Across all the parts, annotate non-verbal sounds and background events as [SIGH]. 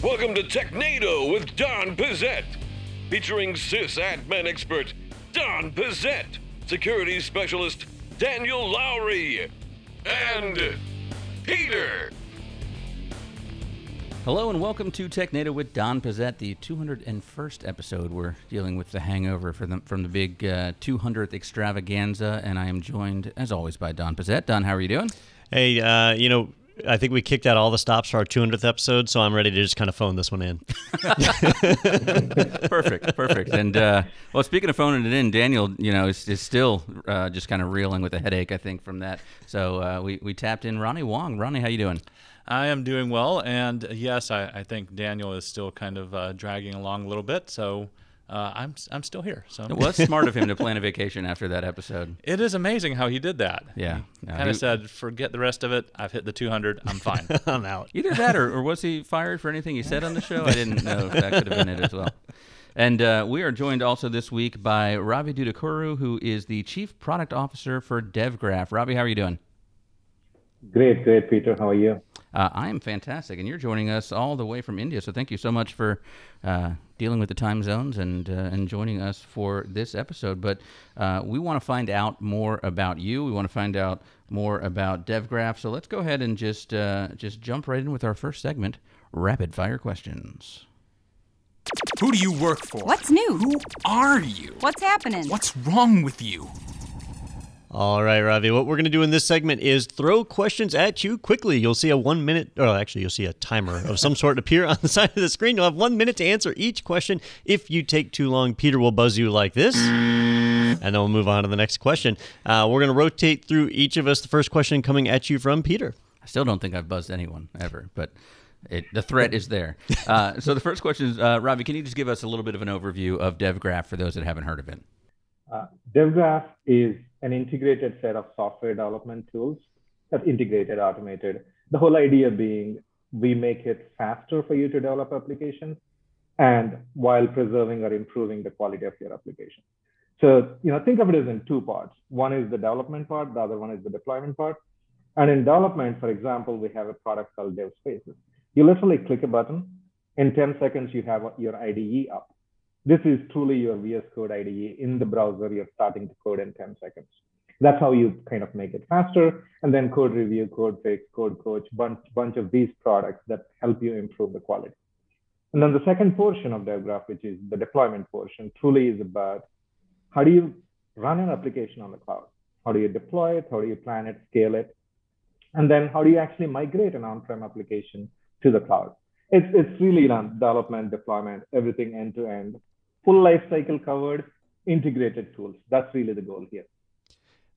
Welcome to Technado with Don Pezet, featuring sysadmin expert Don Pezet, security specialist Daniel Lowrie, and Peter. Hello and welcome to Technado with Don Pezet, the 201st episode. We're dealing with the hangover from the, from the big uh, 200th extravaganza, and I am joined, as always, by Don Pezet. Don, how are you doing? Hey, uh, you know, I think we kicked out all the stops for our 200th episode, so I'm ready to just kind of phone this one in. [LAUGHS] perfect, perfect. And uh, well, speaking of phoning it in, Daniel, you know, is, is still uh, just kind of reeling with a headache, I think, from that. So uh, we we tapped in Ronnie Wong. Ronnie, how you doing? I am doing well, and yes, I, I think Daniel is still kind of uh, dragging along a little bit. So uh, I'm I'm still here. So well, it's smart of him to [LAUGHS] plan a vacation after that episode. It is amazing how he did that. Yeah, no, kind of said, "Forget the rest of it. I've hit the 200. I'm fine. [LAUGHS] I'm out." Either that, or, or was he fired for anything he said on the show? I didn't know if that could have been it as well. And uh, we are joined also this week by Ravi Dudakuru, who is the Chief Product Officer for DevGraph. Ravi, how are you doing? Great, great, Peter. How are you? Uh, I am fantastic, and you're joining us all the way from India. So thank you so much for uh, dealing with the time zones and uh, and joining us for this episode. But uh, we want to find out more about you. We want to find out more about DevGraph. So let's go ahead and just uh, just jump right in with our first segment: rapid fire questions. Who do you work for? What's new? Who are you? What's happening? What's wrong with you? All right, Ravi. What we're going to do in this segment is throw questions at you quickly. You'll see a one minute, or actually, you'll see a timer of some sort appear [LAUGHS] on the side of the screen. You'll have one minute to answer each question. If you take too long, Peter will buzz you like this, and then we'll move on to the next question. Uh, we're going to rotate through each of us. The first question coming at you from Peter. I still don't think I've buzzed anyone ever, but it, the threat is there. Uh, so the first question is, uh, Ravi, can you just give us a little bit of an overview of DevGraph for those that haven't heard of it? Uh, DevGraph is an integrated set of software development tools that's integrated, automated. The whole idea being we make it faster for you to develop applications and while preserving or improving the quality of your application. So, you know, think of it as in two parts. One is the development part, the other one is the deployment part. And in development, for example, we have a product called DevSpaces. You literally click a button, in 10 seconds, you have your IDE up this is truly your VS Code IDE in the browser. You're starting to code in 10 seconds. That's how you kind of make it faster. And then code review, code fix, code coach, bunch, bunch of these products that help you improve the quality. And then the second portion of DevGraph, which is the deployment portion, truly is about how do you run an application on the cloud? How do you deploy it? How do you plan it, scale it? And then how do you actually migrate an on-prem application to the cloud? It's, it's really development, deployment, everything end to end full life cycle covered integrated tools. That's really the goal here.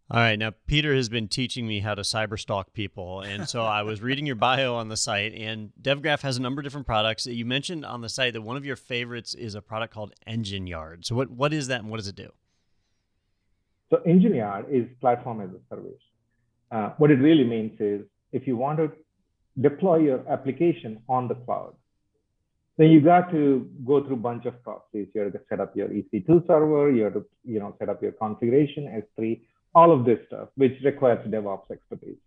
All right. Now, Peter has been teaching me how to cyber stalk people. And so I was reading your bio on the site, and DevGraph has a number of different products. You mentioned on the site that one of your favorites is a product called Engine Yard. So, what, what is that and what does it do? So, Engine Yard is platform as a service. Uh, what it really means is if you want to deploy your application on the cloud, then you got to go through a bunch of processes. You have to set up your EC2 server, you have to you know set up your configuration, S3, all of this stuff, which requires DevOps expertise.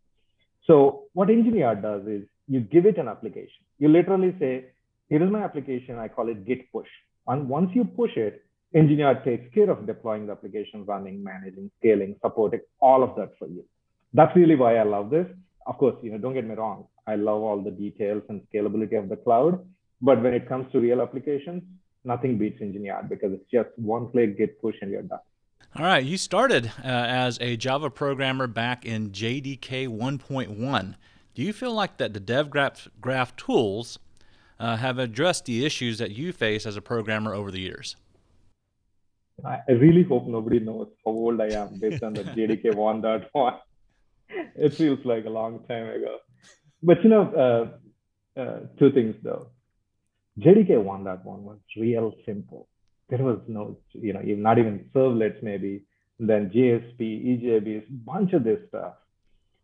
So what Engine Yard does is you give it an application. You literally say, here is my application, I call it git push. And once you push it, Engine Yard takes care of deploying the application, running, managing, scaling, supporting, all of that for you. That's really why I love this. Of course, you know, don't get me wrong. I love all the details and scalability of the cloud, but when it comes to real applications, nothing beats Engine Yard because it's just one click, git push, and you're done. All right, you started uh, as a Java programmer back in JDK 1.1. Do you feel like that the DevGraph graph tools uh, have addressed the issues that you face as a programmer over the years? I really hope nobody knows how old I am based on the [LAUGHS] JDK 1.1. It feels like a long time ago. But you know, uh, uh two things though. JDK 1.1 was real simple. There was no, you know, not even servlets maybe, then JSP, EJBs, bunch of this stuff.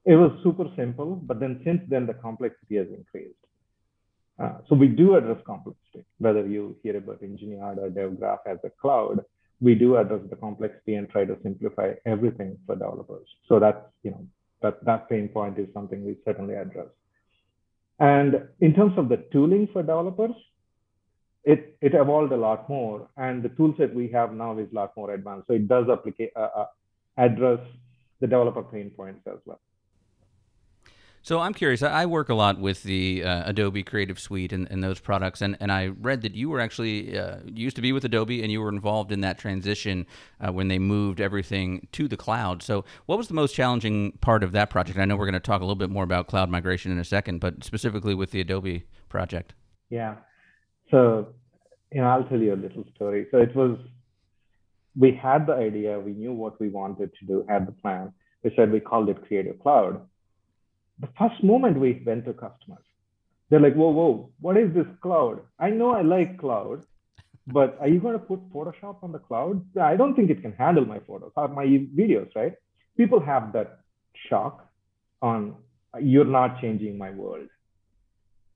It was super simple, but then since then the complexity has increased. Uh, so we do address complexity, whether you hear about Engine Yard or DevGraph as a cloud, we do address the complexity and try to simplify everything for developers. So that's, you know, that, that pain point is something we certainly address. And in terms of the tooling for developers, it, it evolved a lot more. And the tool set we have now is a lot more advanced. So it does applicate, uh, uh, address the developer pain points as well. So I'm curious. I work a lot with the uh, Adobe Creative Suite and, and, those products, and, and I read that you were actually uh, used to be with Adobe, and you were involved in that transition uh, when they moved everything to the cloud. So, what was the most challenging part of that project? I know we're going to talk a little bit more about cloud migration in a second, but specifically with the Adobe project. Yeah. So, you know, I'll tell you a little story. So it was, we had the idea, we knew what we wanted to do, had the plan. We said we called it Creative Cloud the first moment we went to customers, they're like, whoa, whoa, what is this cloud? I know I like cloud, but are you going to put Photoshop on the cloud? I don't think it can handle my photos or my videos, right? People have that shock on you're not changing my world.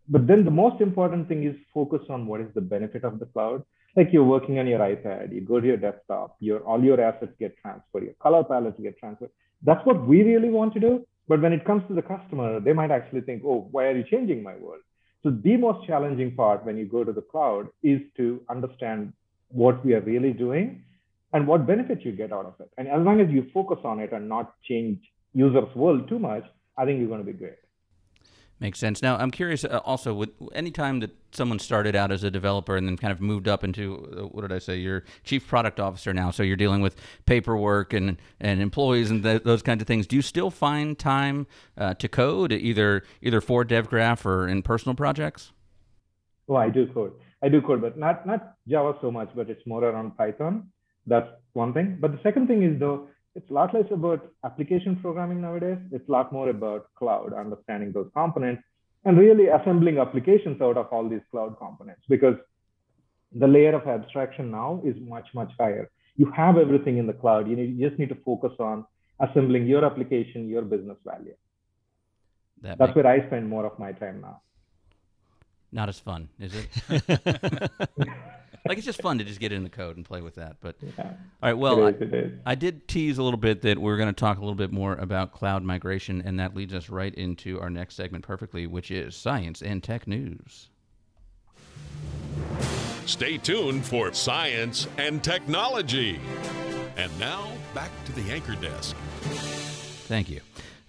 But then the most important thing is focus on what is the benefit of the cloud. Like you're working on your iPad, you go to your desktop, your all your assets get transferred, your color palettes get transferred. That's what we really want to do. But when it comes to the customer, they might actually think, oh, why are you changing my world? So the most challenging part when you go to the cloud is to understand what we are really doing and what benefit you get out of it. And as long as you focus on it and not change users' world too much, I think you're going to be great. Makes sense. Now, I'm curious uh, also with any time that someone started out as a developer and then kind of moved up into uh, what did I say? You're chief product officer now, so you're dealing with paperwork and and employees and th- those kinds of things. Do you still find time uh, to code either either for DevGraph or in personal projects? Oh, I do code. I do code, but not not Java so much, but it's more around Python. That's one thing. But the second thing is though it's a lot less about application programming nowadays. It's a lot more about cloud, understanding those components, and really assembling applications out of all these cloud components because the layer of abstraction now is much, much higher. You have everything in the cloud. You, need, you just need to focus on assembling your application, your business value. That That's where I spend more of my time now. Not as fun, is it? [LAUGHS] [LAUGHS] like it's just fun to just get in the code and play with that. But yeah, all right, well, is, I, I, did tease a little bit that we're going to talk a little bit more about cloud migration, and that leads us right into our next segment perfectly, which is science and tech news. Stay tuned for science and technology. And now back to the anchor desk. Thank you.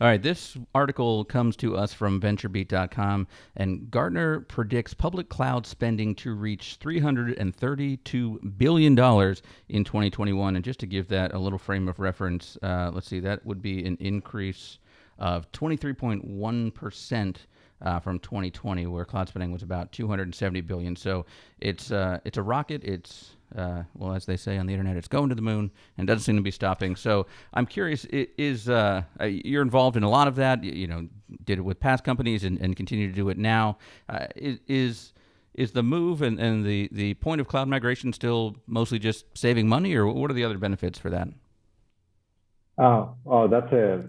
All right, this article comes to us from VentureBeat.com, and Gartner predicts public cloud spending to reach $332 billion in 2021. And just to give that a little frame of reference, uh, let's see, that would be an increase of 23.1%. Uh, from 2020, where cloud spending was about 270 billion. So it's uh, it's a rocket. It's uh, well, as they say on the internet, it's going to the moon and doesn't seem to be stopping. So I'm curious, is uh, uh you're involved in a lot of that? You know, did it with past companies and, and continue to do it now. Uh, is is the move and, and the, the point of cloud migration still mostly just saving money, or what are the other benefits for that? Oh, oh, that's a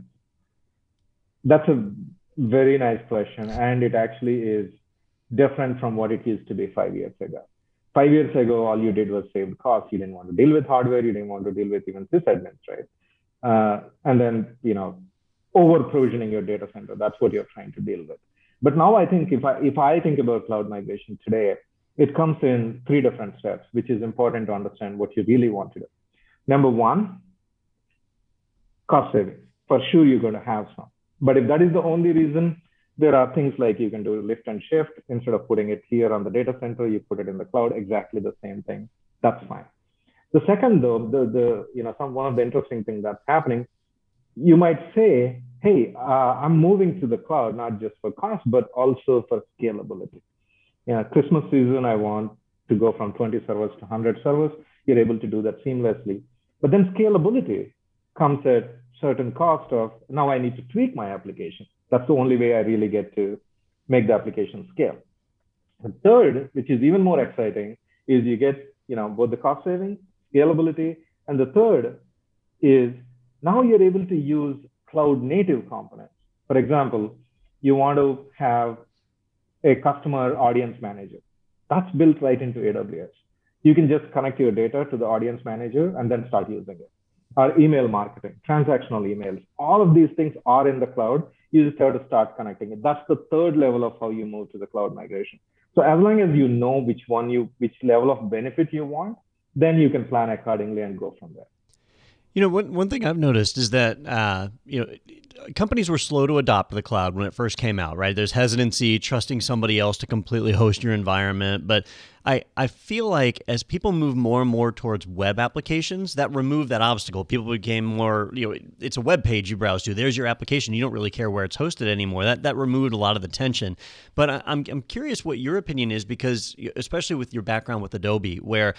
that's a very nice question, and it actually is different from what it used to be five years ago five years ago, all you did was save costs. You didn't want to deal with hardware. You didn't want to deal with even sysadmins, right? Uh, and then, you know, over provisioning your data center. That's what you're trying to deal with. But now I think if I, if I think about cloud migration today, it comes in three different steps, which is important to understand what you really want to do. Number one, cost savings. For sure, you're going to have some. But if that is the only reason, there are things like you can do lift and shift. Instead of putting it here on the data center, you put it in the cloud, exactly the same thing. That's fine. The second, though, the, the you know, some one of the interesting things that's happening, you might say, hey, uh, I'm moving to the cloud, not just for cost, but also for scalability. You know, Christmas season, I want to go from 20 servers to 100 servers. You're able to do that seamlessly. But then scalability comes at certain cost of now I need to tweak my application. That's the only way I really get to make the application scale. The third, which is even more exciting, is you get you know both the cost saving, scalability, and the third is now you're able to use cloud native components. For example, you want to have a customer audience manager. That's built right into AWS. You can just connect your data to the audience manager and then start using it. Or email marketing, transactional emails. All of these things are in the cloud. You just have to start connecting it. That's the third level of how you move to the cloud migration. So as long as you know which one you, which level of benefit you want, then you can plan accordingly and go from there. You know, one, one thing I've noticed is that, uh, you know, companies were slow to adopt the cloud when it first came out, right? There's hesitancy, trusting somebody else to completely host your environment. But I, I feel like as people move more and more towards web applications, that remove that obstacle. People became more, you know, it's a web page you browse to. There's your application. You don't really care where it's hosted anymore. That that removed a lot of the tension. But I, I'm I'm curious what your opinion is because especially with your background with Adobe, where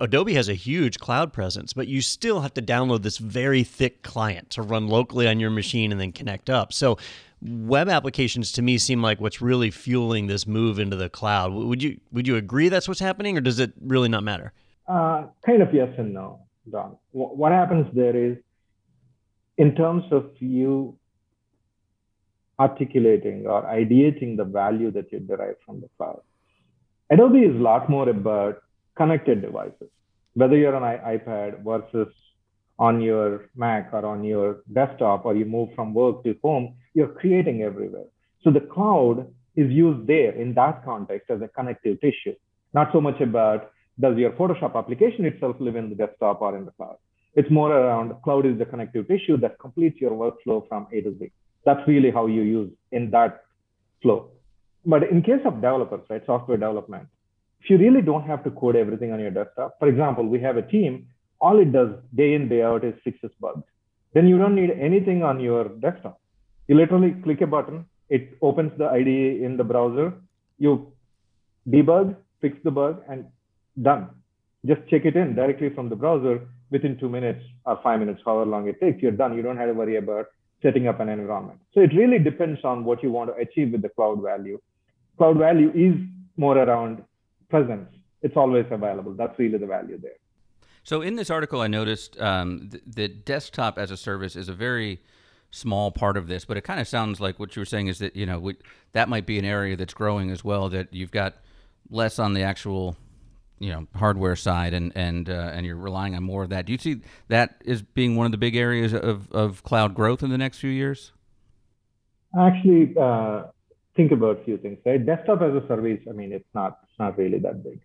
Adobe has a huge cloud presence, but you still have to download this very thick client to run locally on your machine and then connect up. So web applications to me seem like what's really fueling this move into the cloud. Would you would you agree that's what's happening, or does it really not matter? Uh, kind of yes and no, Don. What happens there is, in terms of you articulating or ideating the value that you derive from the cloud, Adobe is a lot more about connected devices, whether you're on an iPad versus on your Mac or on your desktop, or you move from work to home, you're creating everywhere. So the cloud is used there in that context as a connective tissue, not so much about does your Photoshop application itself live in the desktop or in the cloud. It's more around cloud is the connective tissue that completes your workflow from A to Z. That's really how you use in that flow. But in case of developers, right, software development, if you really don't have to code everything on your desktop, for example, we have a team all it does day in, day out is fixes bugs. Then you don't need anything on your desktop. You literally click a button, it opens the IDE in the browser, you debug, fix the bug, and done. Just check it in directly from the browser within two minutes or five minutes, however long it takes, you're done. You don't have to worry about setting up an environment. So it really depends on what you want to achieve with the cloud value. Cloud value is more around presence. It's always available. That's really the value there. So in this article, I noticed um, th- that desktop as a service is a very small part of this, but it kind of sounds like what you were saying is that you know we, that might be an area that's growing as well. That you've got less on the actual you know hardware side and and uh, and you're relying on more of that. Do you see that as being one of the big areas of, of cloud growth in the next few years? Actually, uh, think about a few things. Right, desktop as a service. I mean, it's not it's not really that big,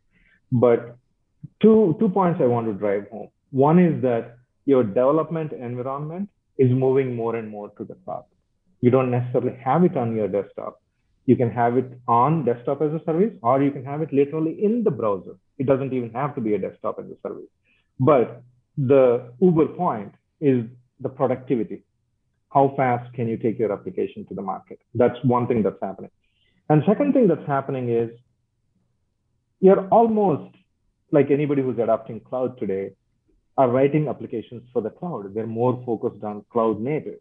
but two two points I want to drive home. One is that your development environment is moving more and more to the cloud. You don't necessarily have it on your desktop. You can have it on desktop as a service, or you can have it literally in the browser. It doesn't even have to be a desktop as a service. But the uber point is the productivity. How fast can you take your application to the market? That's one thing that's happening. And second thing that's happening is you're almost like anybody who's adopting cloud today, are writing applications for the cloud. They're more focused on cloud native.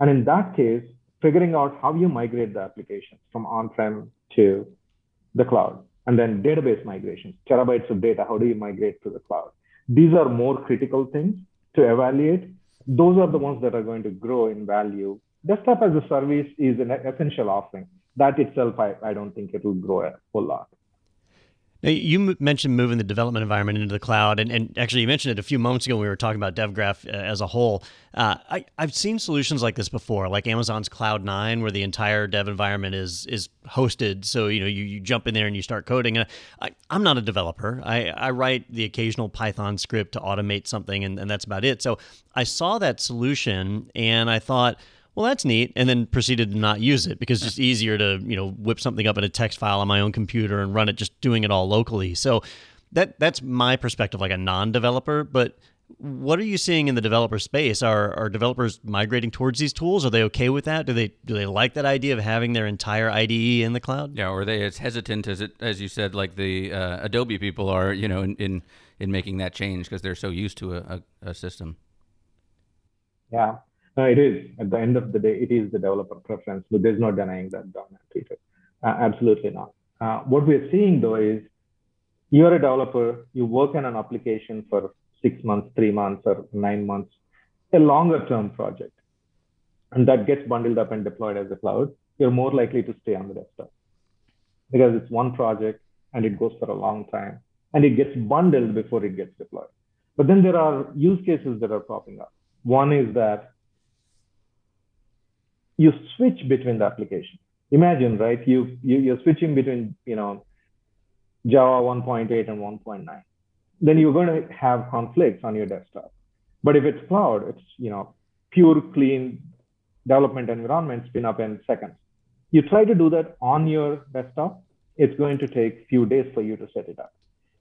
And in that case, figuring out how you migrate the applications from on-prem to the cloud. And then database migrations, terabytes of data, how do you migrate to the cloud? These are more critical things to evaluate. Those are the ones that are going to grow in value. Desktop as a service is an essential offering. That itself, I, I don't think it will grow a whole lot. You mentioned moving the development environment into the cloud, and, and actually, you mentioned it a few moments ago when we were talking about DevGraph uh, as a whole. Uh, I, have seen solutions like this before, like Amazon's Cloud9, where the entire dev environment is is hosted. So you know, you, you jump in there and you start coding. And I, am not a developer. I, I write the occasional Python script to automate something, and, and that's about it. So I saw that solution, and I thought well, that's neat, and then proceeded to not use it because it's just easier to you know whip something up in a text file on my own computer and run it just doing it all locally. So that that's my perspective, like a non-developer. But what are you seeing in the developer space? Are are developers migrating towards these tools? Are they okay with that? Do they do they like that idea of having their entire IDE in the cloud? Yeah, or are they as hesitant as it as you said, like the uh, Adobe people are, you know, in in, in making that change because they're so used to a, a, a system. Yeah, it is. At the end of the day, it is the developer preference, but there's no denying that, Peter. Uh, absolutely not. Uh, what we're seeing though is you're a developer, you work on an application for six months, three months, or nine months, a longer term project, and that gets bundled up and deployed as a cloud, you're more likely to stay on the desktop because it's one project and it goes for a long time and it gets bundled before it gets deployed. But then there are use cases that are popping up. One is that you switch between the applications. Imagine, right? You, you you're switching between you know Java 1.8 and 1.9. Then you're going to have conflicts on your desktop. But if it's cloud, it's you know pure clean development environment spin up in seconds. You try to do that on your desktop, it's going to take few days for you to set it up.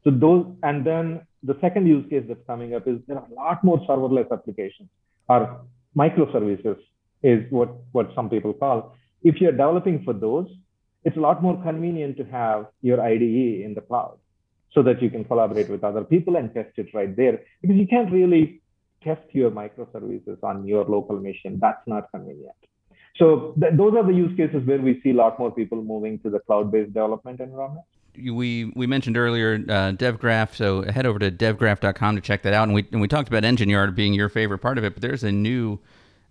So those, and then the second use case that's coming up is there are a lot more serverless applications or microservices is what, what some people call. If you're developing for those, it's a lot more convenient to have your IDE in the cloud so that you can collaborate with other people and test it right there because you can't really test your microservices on your local machine. That's not convenient. So th- those are the use cases where we see a lot more people moving to the cloud-based development environment. We we mentioned earlier uh, DevGraph, so head over to devgraph.com to check that out. And we and we talked about Engine Yard being your favorite part of it, but there's a new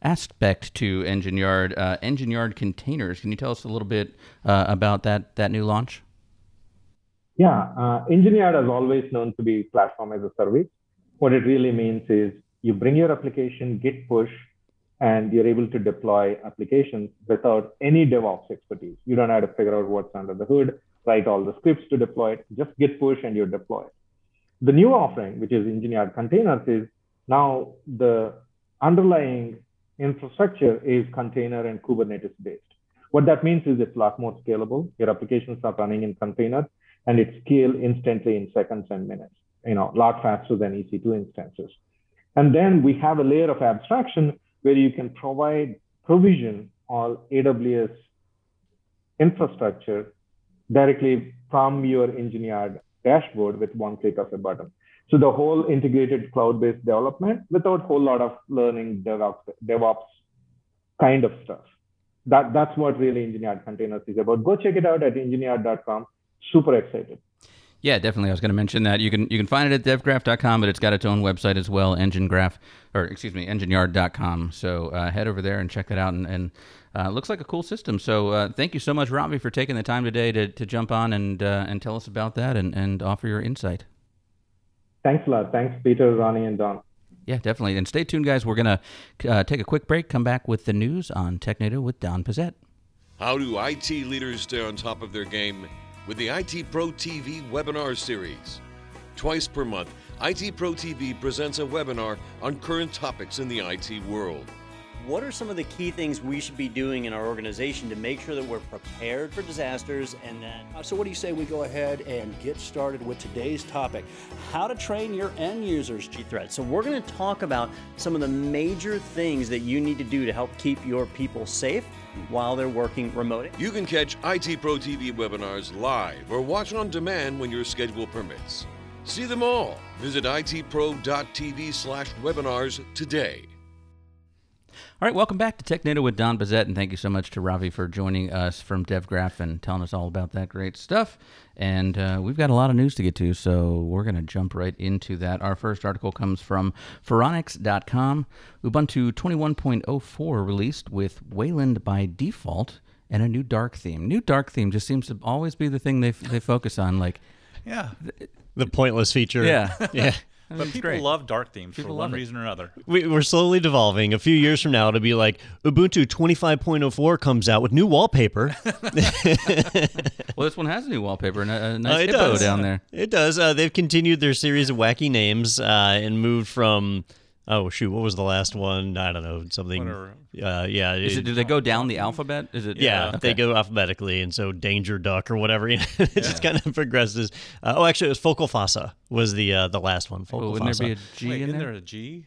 aspect to Engine Yard, uh, Engine Yard containers. Can you tell us a little bit uh, about that that new launch? Yeah, uh, Engine Yard has always known to be platform as a service. What it really means is you bring your application, Git push, and you're able to deploy applications without any DevOps expertise. You don't have to figure out what's under the hood, write all the scripts to deploy it, just git push and you deploy it. The new offering, which is Engine Yard containers, is now the underlying infrastructure is container and Kubernetes based. What that means is it's a lot more scalable. Your applications are running in containers and it scale instantly in seconds and minutes, you know, a lot faster than EC2 instances. And then we have a layer of abstraction where you can provide provision all AWS infrastructure directly from your Engine Yard dashboard with one click of a button. So the whole integrated cloud-based development without whole lot of learning DevOps, DevOps kind of stuff. That, that's what really Engine Yard Containers is about. Go check it out at engineyard.com. Super excited. Yeah, definitely. I was going to mention that you can you can find it at devgraph.com, but it's got its own website as well, enginegraph or excuse me, engineyard.com. So uh, head over there and check that out. And, and uh, looks like a cool system. So uh, thank you so much, Ravi, for taking the time today to, to jump on and uh, and tell us about that and, and offer your insight. Thanks a lot. Thanks, Peter, Ronnie, and Don. Yeah, definitely. And stay tuned, guys. We're going to uh, take a quick break, come back with the news on TechNado with Don Pezet. How do IT leaders stay on top of their game? with the IT Pro TV webinar series. Twice per month, IT Pro TV presents a webinar on current topics in the IT world. What are some of the key things we should be doing in our organization to make sure that we're prepared for disasters and that? Uh, so, what do you say we go ahead and get started with today's topic how to train your end users? G threats. So, we're going to talk about some of the major things that you need to do to help keep your people safe while they're working remote. You can catch IT Pro TV webinars live or watch on demand when your schedule permits. See them all. Visit itpro.tv slash webinars today. All right, welcome back to TechNado with Don Pezet, and thank you so much to Ravi for joining us from DevGraph and telling us all about that great stuff. And uh, we've got a lot of news to get to, so we're going to jump right into that. Our first article comes from Phoronix.com. Ubuntu 21.04 released with Wayland by default and a new dark theme. New dark theme just seems to always be the thing they, they focus on. Like, yeah, the pointless feature. Yeah, [LAUGHS] yeah. But people great. love dark themes People for one it. reason or another. We, we're slowly devolving. A few years from now, it'll be like Ubuntu 25.04 comes out with new wallpaper. [LAUGHS] [LAUGHS] well, this one has a new wallpaper and a, a nice Uh, it hippo does. down there. It does. Uh, they've continued their series of wacky names uh, and moved from. Oh shoot! What was the last one? I don't know. Something. Whatever. Uh, yeah. Is it, do they go down the alphabet? Is it? Yeah, okay. they go alphabetically, and so Danger Duck or whatever. [LAUGHS] You know, it just kind of progresses. Uh, oh, actually, it was Focal Fossa was the uh, the last one. Focal Well, wouldn't there be a G Wait, in isn't there? there a G?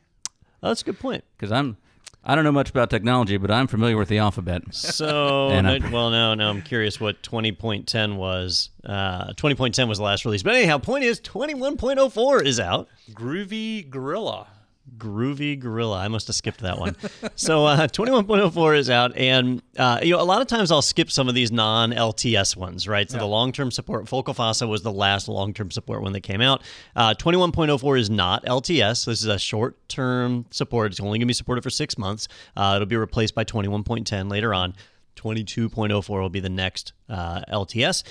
Oh, that's a good point. Because I'm, I don't know much about technology, but I'm familiar with the alphabet. So, [LAUGHS] And [LAUGHS] no- I'm- well, now now I'm curious what 20.10 was. Uh, 20.10 was the last release, but anyhow, point is 21.04 is out. Groovy Gorilla. Groovy Gorilla. I must have skipped that one. so uh, 21.04 is out, and uh, you know a lot of times I'll skip some of these non-LTS ones, right? So the long-term support, Focal Fossa was the last long-term support when they came out. Uh, 21.04 is not LTS. This is a short-term support. It's only going to be supported for six months. Uh, it'll be replaced by 21.10 later on. 22.04 will be the next uh, LTS.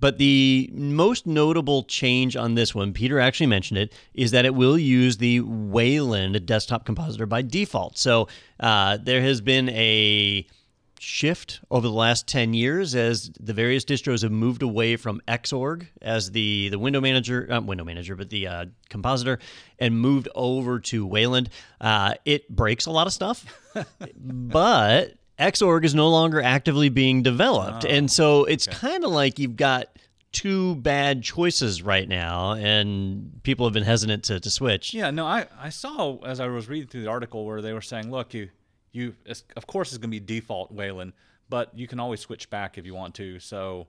But the most notable change on this one, Peter actually mentioned it, is that it will use the Wayland desktop compositor by default. So uh, there has been a shift over the last 10 years as the various distros have moved away from Xorg as the, the window manager, not window manager, but the uh, compositor, and moved over to Wayland. Uh, it breaks a lot of stuff, [LAUGHS] but Xorg is no longer actively being developed. Oh, and so it's kind of like you've got two bad choices right now, and people have been hesitant to, to switch. Yeah, no, I, I saw as I was reading through the article where they were saying, look, you you of course it's going to be default Wayland, but you can always switch back if you want to. So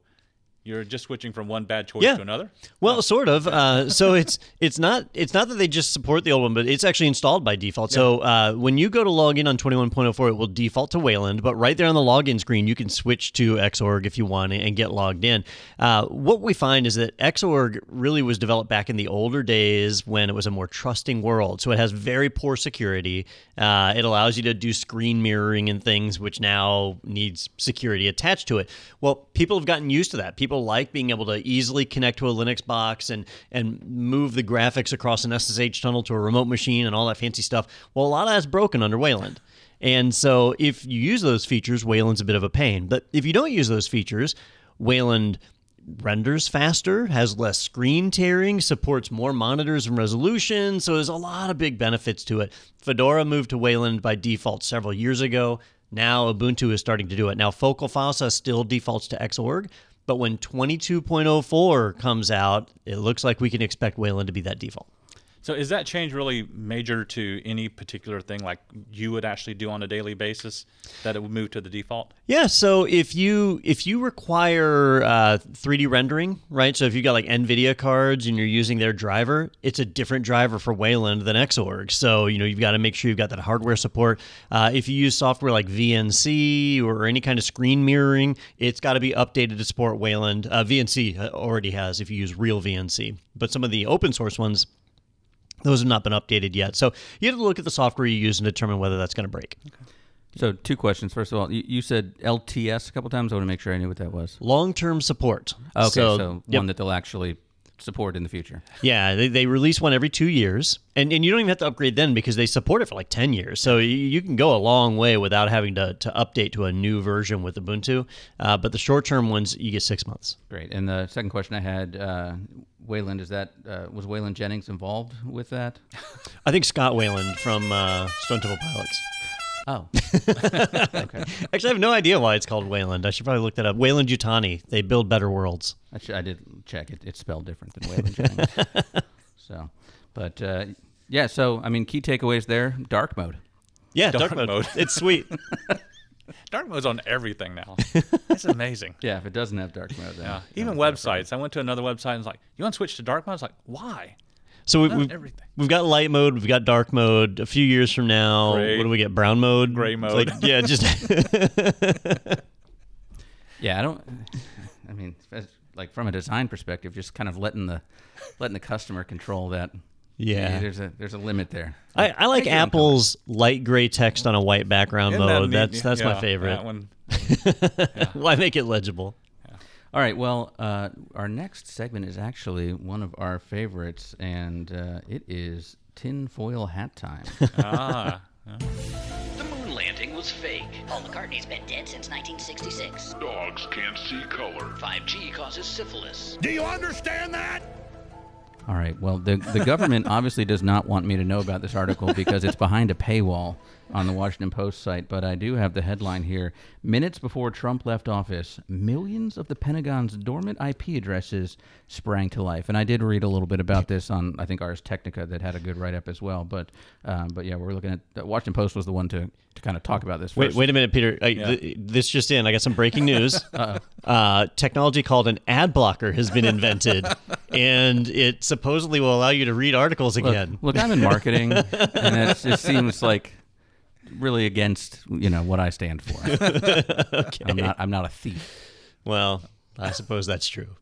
you're just switching from one bad choice Yeah. to another. Well, sort of. Uh, so it's it's not it's not that they just support the old one, but it's actually installed by default. So uh, when you go to log in on 21.04, it will default to Wayland, but right there on the login screen, you can switch to Xorg if you want and get logged in. Uh, what we find is that Xorg really was developed back in the older days when it was a more trusting world. So it has very poor security. Uh, it allows you to do screen mirroring and things, which now needs security attached to it. Well, people have gotten used to that. People like being able to easily connect to a Linux box and and move the graphics across an SSH tunnel to a remote machine and all that fancy stuff. Well, a lot of that's broken under Wayland. And so if you use those features, Wayland's a bit of a pain. But if you don't use those features, Wayland renders faster, has less screen tearing, supports more monitors and resolution. So there's a lot of big benefits to it. Fedora moved to Wayland by default several years ago. Now Ubuntu is starting to do it. Now Focal Fossa still defaults to Xorg, but when 22.04 comes out, it looks like we can expect Wayland to be that default. So is that change really major to any particular thing like you would actually do on a daily basis that it would move to the default? Yeah, so if you if you require uh, 3D rendering, right? So if you got like NVIDIA cards and you're using their driver, it's a different driver for Wayland than Xorg. So you know you've got to make sure you've got that hardware support. Uh, if you use software like VNC or any kind of screen mirroring, it's got to be updated to support Wayland. Uh, VNC already has if you use real VNC, but some of the open source ones. Those have not been updated yet. So you have to look at the software you use and determine whether that's going to break. So two questions. First of all, you, you said LTS a couple times. I want to make sure I knew what that was. Long term support. Okay, so, so, yep. one that they'll actually support in the future. Yeah, they, they release one every two years, and, and you don't even have to upgrade then because they support it for like ten years. So you, you can go a long way without having to, to update to a new version with Ubuntu. Uh, but the short term ones, you get six months. Great. And the second question I had, uh, Wayland, is that uh, was Waylon Jennings involved with that? [LAUGHS] I think Scott Weiland from uh, Stone Temple Pilots. Oh, [LAUGHS] okay. Actually, I have no idea why it's called Wayland. I should probably look that up. Weyland-Yutani. They build better worlds. I, sh- I did check it. It's spelled different than Waylon Jennings. [LAUGHS] so, but uh, yeah. So I mean, key takeaways there: dark mode. Yeah, Dark dark, mode. mode. [LAUGHS] It's sweet. Dark mode's on everything now. It's amazing. Yeah, if it doesn't have dark mode, then Yeah. Even websites. I went to another website and was like, "You want to switch to dark mode?" I was like, "Why?" So we, Not we've, everything. we've got light mode, we've got dark mode. A few years from now, Gray. what do we get? Brown mode, Gray mode. Like, yeah, just [LAUGHS] Yeah, I don't. [LAUGHS] I mean, like from a design perspective, just kind of letting the letting the customer control that. Yeah. there's a there's a limit there. I, I like Thank you, Uncle. Apple's light gray text on a white background Isn't that mode. neat? That's that's my favorite. That one. [LAUGHS] Why make it legible? All right. Well, uh, our next segment is actually one of our favorites, and uh, it is tinfoil hat time. [LAUGHS] Ah. The moon landing was fake. Paul McCartney's been dead since 1966. Dogs can't see color. 5G causes syphilis. Do you understand that? All right. Well, the the government [LAUGHS] obviously does not want me to know about this article because it's behind a paywall on the Washington Post site. But I do have the headline here: Minutes before Trump left office, millions of the Pentagon's dormant IP addresses sprang to life. And I did read a little bit about this on I think Ars Technica that had a good write up as well. But um, but yeah, we're looking at the Washington Post was the one to to kind of talk about this. Wait, first. wait a minute, Peter. I, th- this just in. I got some breaking news. [LAUGHS] uh, technology called an ad blocker has been invented, [LAUGHS] and it supposedly will allow you to read articles again. look, I'm in marketing, [LAUGHS] and it just seems like really against you know what I stand for. I'm not. I'm not a thief. Well, I suppose that's true.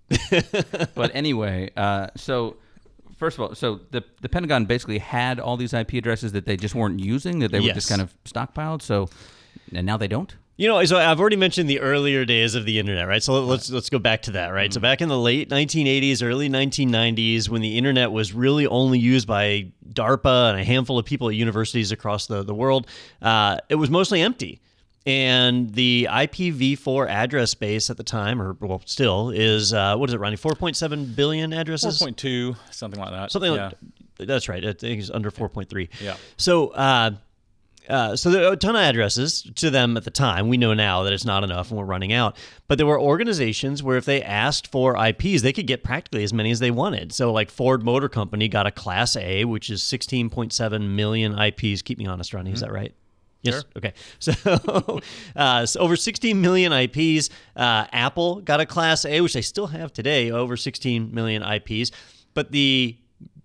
But anyway, uh, so first of all, so the the Pentagon basically had all these IP addresses that they just weren't using, that they were just kind of stockpiled. So, and now they don't. You know, so I've already mentioned the earlier days of the internet, right? So let's let's go back to that, right? So back in the late 1980s, early 1990s, when the internet was really only used by DARPA and a handful of people at universities across the the world, uh, it was mostly empty. And the IPv4 address space at the time, or well, still is uh, what is it, Ronnie? 4.7 billion addresses. 4.2, something like that. Something yeah. like that's right. I think it's under 4.3. Yeah. So, uh, uh, so there are a ton of addresses to them at the time. We know now that it's not enough and we're running out. But there were organizations where if they asked for IPs, they could get practically as many as they wanted. So, like Ford Motor Company got a Class A, which is 16.7 million IPs. Keep me honest, Ronnie. Is that right? Yes. Sure. Okay. [LAUGHS] So, uh, so over 16 million IPs. Uh, Apple got a Class A, which they still have today, over 16 million IPs. But the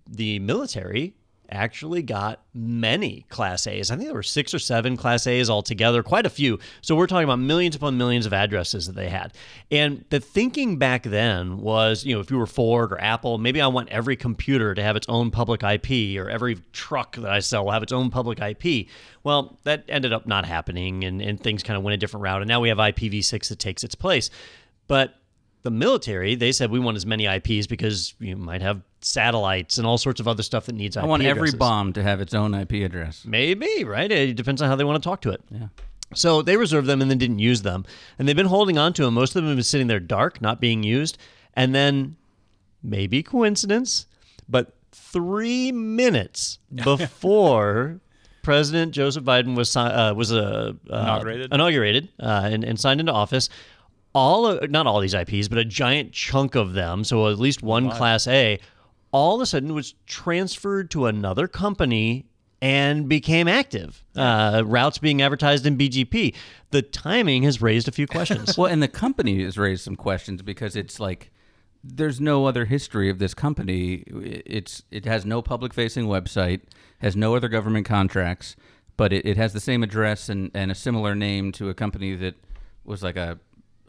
the military actually got many Class A's. I think there were six or seven Class A's altogether, quite a few. So we're talking about millions upon millions of addresses that they had. And the thinking back then was, you know, if you were Ford or Apple, maybe I want every computer to have its own public IP or every truck that I sell will have its own public IP. Well, that ended up not happening and, and things kind of went a different route. And now we have IPv6 that takes its place. But the military, they said we want as many IPs because you might have satellites and all sorts of other stuff that needs IP I want every bomb to have its own IP address. Maybe, right? It depends on how they want to talk to it. Yeah. So they reserved them and then didn't use them. And they've been holding on to them. Most of them have been sitting there dark, not being used. And then, maybe coincidence, but three minutes [LAUGHS] before President Joseph Biden was uh, was uh, uh, Inaugurated? inaugurated uh, and, and signed into office, all of, not all these IPs, but a giant chunk of them, so at least one Class A, all of a sudden was transferred to another company and became active. Uh, routes being advertised in BGP. The timing has raised a few questions. [LAUGHS] Well, and the company has raised some questions because it's like there's no other history of this company. It's it has no public facing website, has no other government contracts, but it, it has the same address and, and a similar name to a company that was like a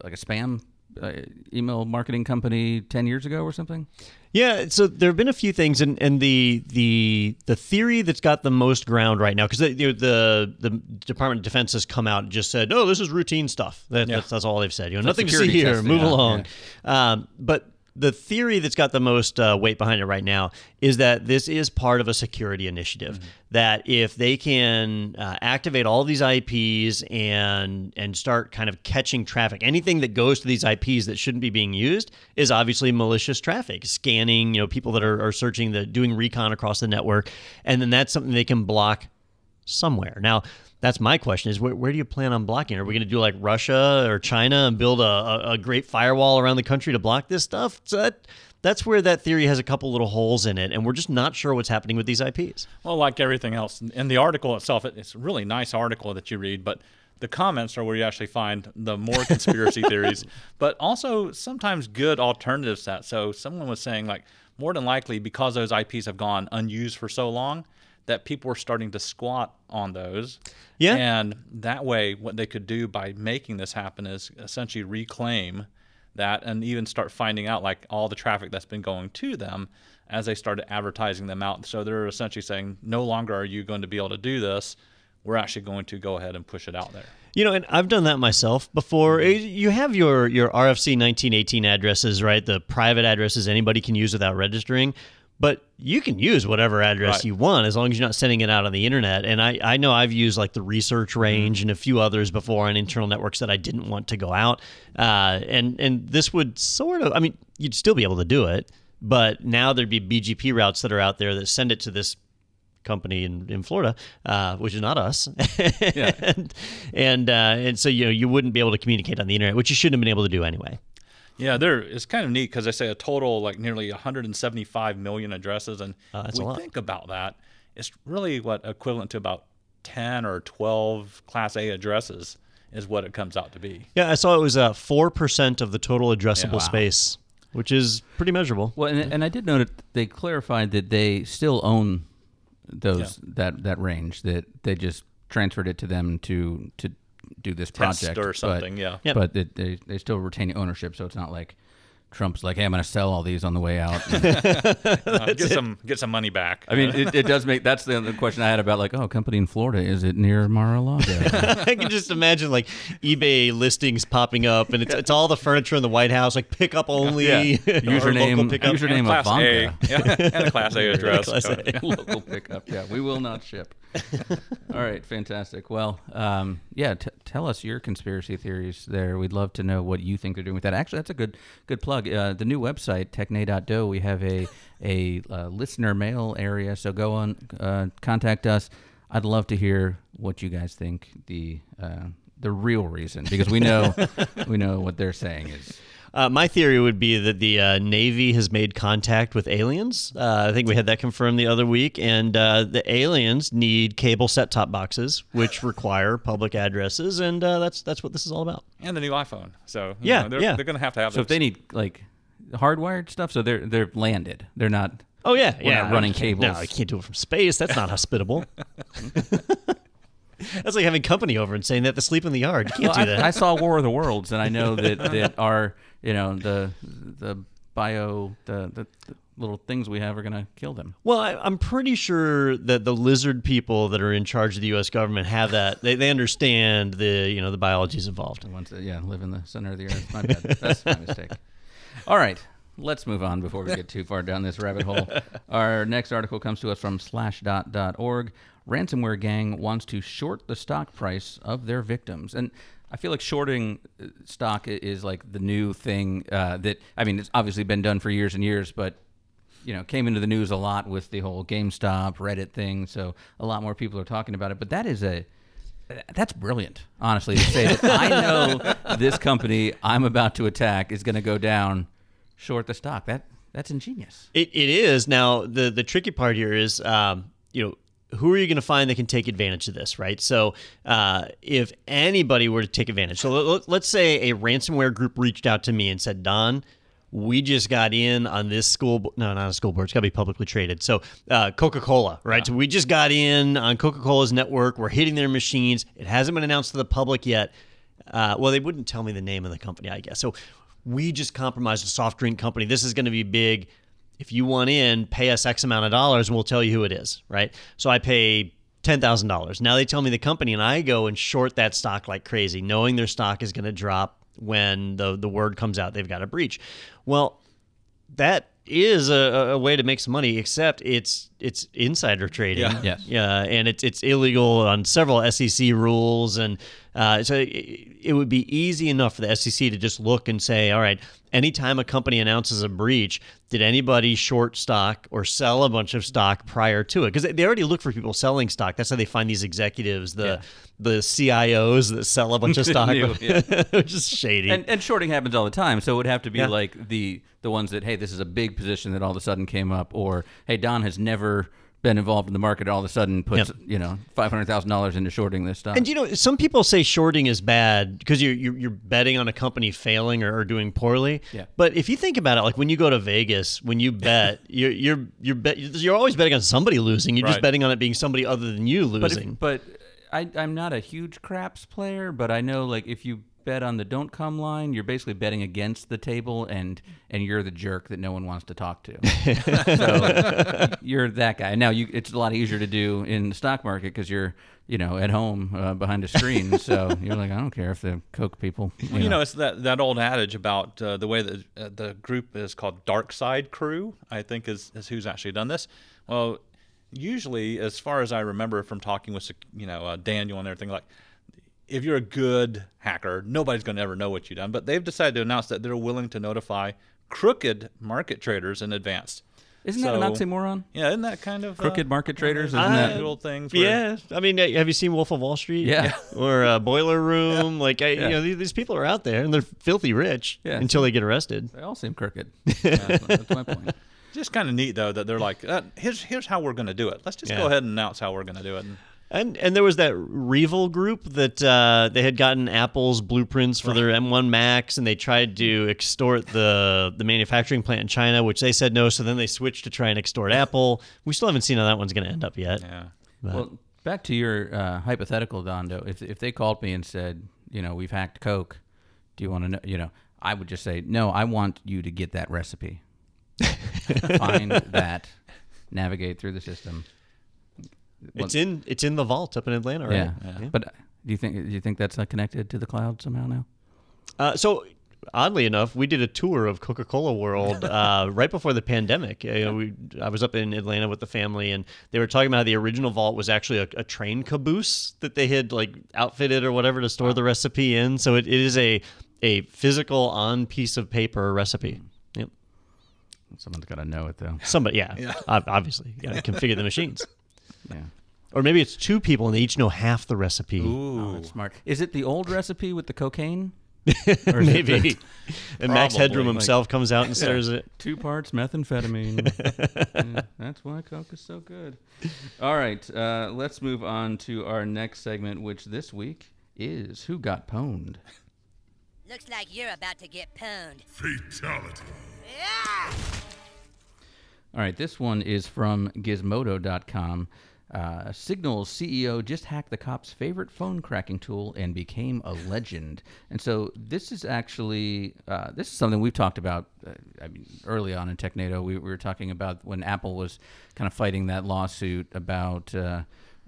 like a spam uh, email marketing company 10 years ago or something. Yeah, so there have been a few things, and, and the the the theory that's got the most ground right now, because the, you know, the the Department of Defense has come out and just said, "Oh, this is routine stuff." That, Yeah. that's, that's all they've said. You know, It's nothing to see here. testing. Move Yeah, along. Um, but the theory that's got the most uh, weight behind it right now is that this is part of a security initiative. That if they can uh, activate all these IPs and and start kind of catching traffic, anything that goes to these IPs that shouldn't be being used is obviously malicious traffic, scanning. You know, people that are, are searching the doing recon across the network, and then that's something they can block somewhere. Now, that's my question: is where, where do you plan on blocking? Are we going to do like Russia or China and build a, a, a great firewall around the country to block this stuff? So that that's where that theory has a couple little holes in it, and we're just not sure what's happening with these IPs. Well, like everything else, in the article itself, it's a really nice article that you read, but the comments are where you actually find the more conspiracy [LAUGHS] theories, but also sometimes good alternatives to that. So someone was saying, like, more than likely, because those IPs have gone unused for so long, that people were starting to squat on those. Yeah. And that way, what they could do by making this happen is essentially reclaim that and even start finding out like all the traffic that's been going to them as they started advertising them out. So they're essentially saying, no longer are you going to be able to do this. We're actually going to go ahead and push it out there. You know, and I've done that myself before. Mm-hmm. You have your your RFC 1918 addresses, right? The private addresses anybody can use without registering. But you can use whatever address Right. you want as long as you're not sending it out on the internet. And I, I know I've used like the research Mm-hmm. range and a few others before on internal networks that I didn't want to go out. Uh, and and this would sort of, I mean, you'd still be able to do it, but now there'd be BGP routes that are out there that send it to this company in, in Florida, uh, which is not us. [LAUGHS] and and, uh, and so you know you wouldn't be able to communicate on the internet, which you shouldn't have been able to do anyway. Yeah, there it's kind of neat because they say a total like nearly 175 million addresses, and Uh, that's if a we lot. think about that, it's really what equivalent to about 10 or 12 Class A addresses is what it comes out to be. Yeah, I saw it was uh, four percent of the total addressable Wow. space, which is pretty measurable. Well, and, and I did note that they clarified that they still own those that that range that they just transferred it to them to to do this Test project or but- something, yeah. Yep. But that they they still retain ownership, so it's not like Trump's like, "Hey, I'm going to sell all these on the way out." [LAUGHS] Uh, get some get some money back. I mean, it, it does make that's the other question I had about like, oh, a company in Florida is it near Mar-a-Lago? [LAUGHS] I can just imagine like eBay listings popping up, and it's, it's all the furniture in the White House, like pickup only. Yeah. [LAUGHS] or Username- local pickup. username and a class Ivanka. A, yeah, and a class A address. Class A. local pickup. Yeah, we will not ship. All right, fantastic. Well, um, yeah, t- tell us your conspiracy theories there. We'd love to know what you think they're doing with that. Actually, that's a good good plug. Uh, the new website, techne.do, we have a a uh, listener mail area, so go on, uh, contact us. I'd love to hear what you guys think the uh, the real reason because we know [LAUGHS] we know what they're saying is Uh, my theory would be that the uh, Navy has made contact with aliens. Uh, I think we had that confirmed the other week, and uh, the aliens need cable set-top boxes, which [LAUGHS] require public addresses, and uh, that's that's what this is all about. and the new iPhone. So you Yeah, know, they're, yeah. they're going to have to have. so if they need like hardwired stuff, so they're they're landed. They're not. Oh yeah, We're yeah. not running I cables. No, I can't do it from space. That's not hospitable. [LAUGHS] That's like having company over and saying they have to sleep in the yard. You can't Well, do I, that. I saw War of the Worlds, and I know that [LAUGHS] that our you know the the bio the, the, the little things we have are gonna kill them. Well, I, I'm pretty sure that the lizard people that are in charge of the U.S. government have that. They, they understand the you know the biology's involved. The ones that yeah live in the center of the earth. My bad. That's my mistake. [LAUGHS] All right. Let's move on before we get too far down this rabbit hole. Our next article comes to us from slashdot.org. Ransomware gang wants to short the stock price of their victims. And I feel like shorting uh, stock is like the new thing uh, that, I mean, it's obviously been done for years and years, but you know, came into the news a lot with the whole GameStop, Reddit thing. So a lot more people are talking about it. But that is a that's brilliant, honestly, to say that I know [LAUGHS] this company I'm about to attack is going to go down, short the stock. That that's ingenious. It, it is now the the tricky part here is um, you know who are you going to find that can take advantage of this, right? So uh, if anybody were to take advantage, so let, let's say a ransomware group reached out to me and said, Don. We just got in on this school. bo- No, not a school board. It's got to be publicly traded. So, uh, Coca Cola, right? So, we just got in on Coca Cola's network. We're hitting their machines. It hasn't been announced to the public yet. Uh, well, they wouldn't tell me the name of the company, I guess. So, we just compromised a soft drink company. This is going to be big if you want in, pay us X amount of dollars and we'll tell you who it is, right? So I pay $10,000. Now they tell me the company and I go and short that stock like crazy, knowing their stock is going to drop when the, the word comes out they've got a breach. Well, that is a, a way to make some money, except it's it's insider trading. Yeah. Yes. Yeah, and it's it's illegal on several SEC rules, and uh, so it, it would be easy enough for the SEC to just look and say, all right, anytime a company announces a breach, did anybody short stock or sell a bunch of stock prior to it? Because they already look for people selling stock. That's how they find these executives, the the CIOs that sell a bunch of [LAUGHS] stock, New, [LAUGHS] which is shady. And, and shorting happens all the time, so it would have to be Yeah. like the the ones that hey, this is a big position that all of a sudden came up, or hey, Don has never been involved in the market, all of a sudden puts Yep. you know five hundred thousand dollars into shorting this stock. And you know, some people say shorting is bad because you're, you're you're betting on a company failing or, or doing poorly. Yeah. But if you think about it, like when you go to Vegas, when you bet, [LAUGHS] you're you're you're bet, you're always betting on somebody losing. You're just betting on it being somebody other than you but losing. if, but I I'm not a huge craps player, but I know like if you bet on the don't come line, you're basically betting against the table, and and you're the jerk that no one wants to talk to. [LAUGHS] so [LAUGHS] you're that guy. Now you, it's a lot easier to do in the stock market because you're you know at home uh, behind a screen. so [LAUGHS] you're like, I don't care if the Coke people. You, Well, you know, it's that, that old adage about uh, the way that uh, the group is called Dark Side Crew, I think is, is who's actually done this. Well, usually, as far as I remember from talking with, you know, uh, Daniel and everything, like, if you're a good hacker, nobody's going to ever know what you've done. But they've decided to announce that they're willing to notify crooked market traders in advance. Isn't that an oxymoron? Yeah, isn't that kind of Crooked uh, market traders, isn't those that- little things? Where, yeah, I mean, uh, have you seen Wolf of Wall Street? Yeah. [LAUGHS] or uh, Boiler Room? Like, I, you know, these, these people are out there and they're filthy rich Yeah. until they get arrested. They all seem crooked. [LAUGHS] that's, that's my point. Just kind of neat though that they're like, uh, here's here's how we're going to do it. Let's just Yeah. go ahead and announce how we're going to do it. And, And and there was that REvil group that uh, they had gotten Apple's blueprints for their M1 Max, and they tried to extort the the manufacturing plant in China, which they said no. So then they switched to try and extort Apple. We still haven't seen how that one's going to end up yet. yeah. Well, back to your uh, hypothetical, Dondo. If if they called me and said, you know, we've hacked Coke, do you want to know? You know, I would just say no. I want you to get that recipe. [LAUGHS] Find that. Navigate through the system. It's in it's in the vault up in Atlanta, right? Yeah. But uh, do you think do you think that's uh, connected to the cloud somehow now? Uh, so oddly enough, we did a tour of Coca Cola World [LAUGHS] uh, right before the pandemic. Uh, you know, we, I was up in Atlanta with the family, and they were talking about how the original vault was actually a, a train caboose that they had like outfitted or whatever to store the recipe in. So it, it is a a physical on piece of paper recipe. Yep. Someone's got to know it though. Somebody, yeah, [LAUGHS] ob- obviously, you got to configure the machines. Yeah. Or maybe it's two people and they each know half the recipe. Oh, that's smart. Is it the old recipe with the cocaine? [LAUGHS] Or is it Maybe. the- [LAUGHS] and Max Headroom Like- himself comes out and stirs it. Two parts methamphetamine. [LAUGHS] Yeah, that's why Coke is so good. All right, uh, let's move on to our next segment, which this week is Who Got Pwned? Looks like you're about to get pwned. Fatality. All right, this one is from Gizmodo.com. Uh, Signal's CEO just hacked the cop's favorite phone cracking tool and became a legend. And so this is actually uh, this is something we've talked about. Uh, I mean, early on in TechNado, we, we were talking about when Apple was kind of fighting that lawsuit about.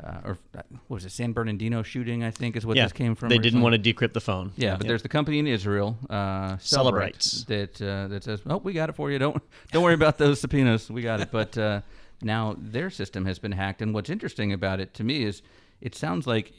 Uh, or uh, what was it? San Bernardino shooting, I think, is what yeah, this came from. They didn't originally. want to decrypt the phone. Yeah, but there's the company in Israel, uh, Cellebrites. Cellebrites, that uh, that says, "Oh, we got it for you. Don't don't worry about those subpoenas. We got it." But uh, now their system has been hacked, and what's interesting about it to me is it sounds like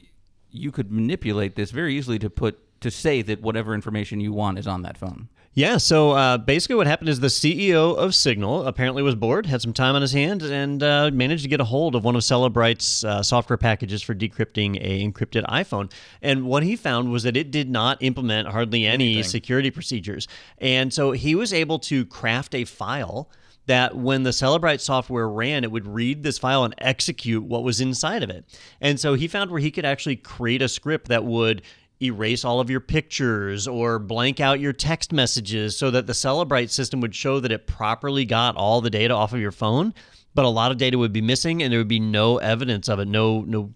you could manipulate this very easily to put to say that whatever information you want is on that phone. Yeah, so uh, basically what happened is the CEO of Signal apparently was bored, had some time on his hands, and uh, managed to get a hold of one of Cellebrite's uh, software packages for decrypting a encrypted iPhone. And what he found was that it did not implement hardly any security procedures. And so he was able to craft a file that when the Cellebrite software ran, it would read this file and execute what was inside of it. And so he found where he could actually create a script that would erase all of your pictures or blank out your text messages so that the Cellebrite system would show that it properly got all the data off of your phone, but a lot of data would be missing and there would be no evidence of it, no no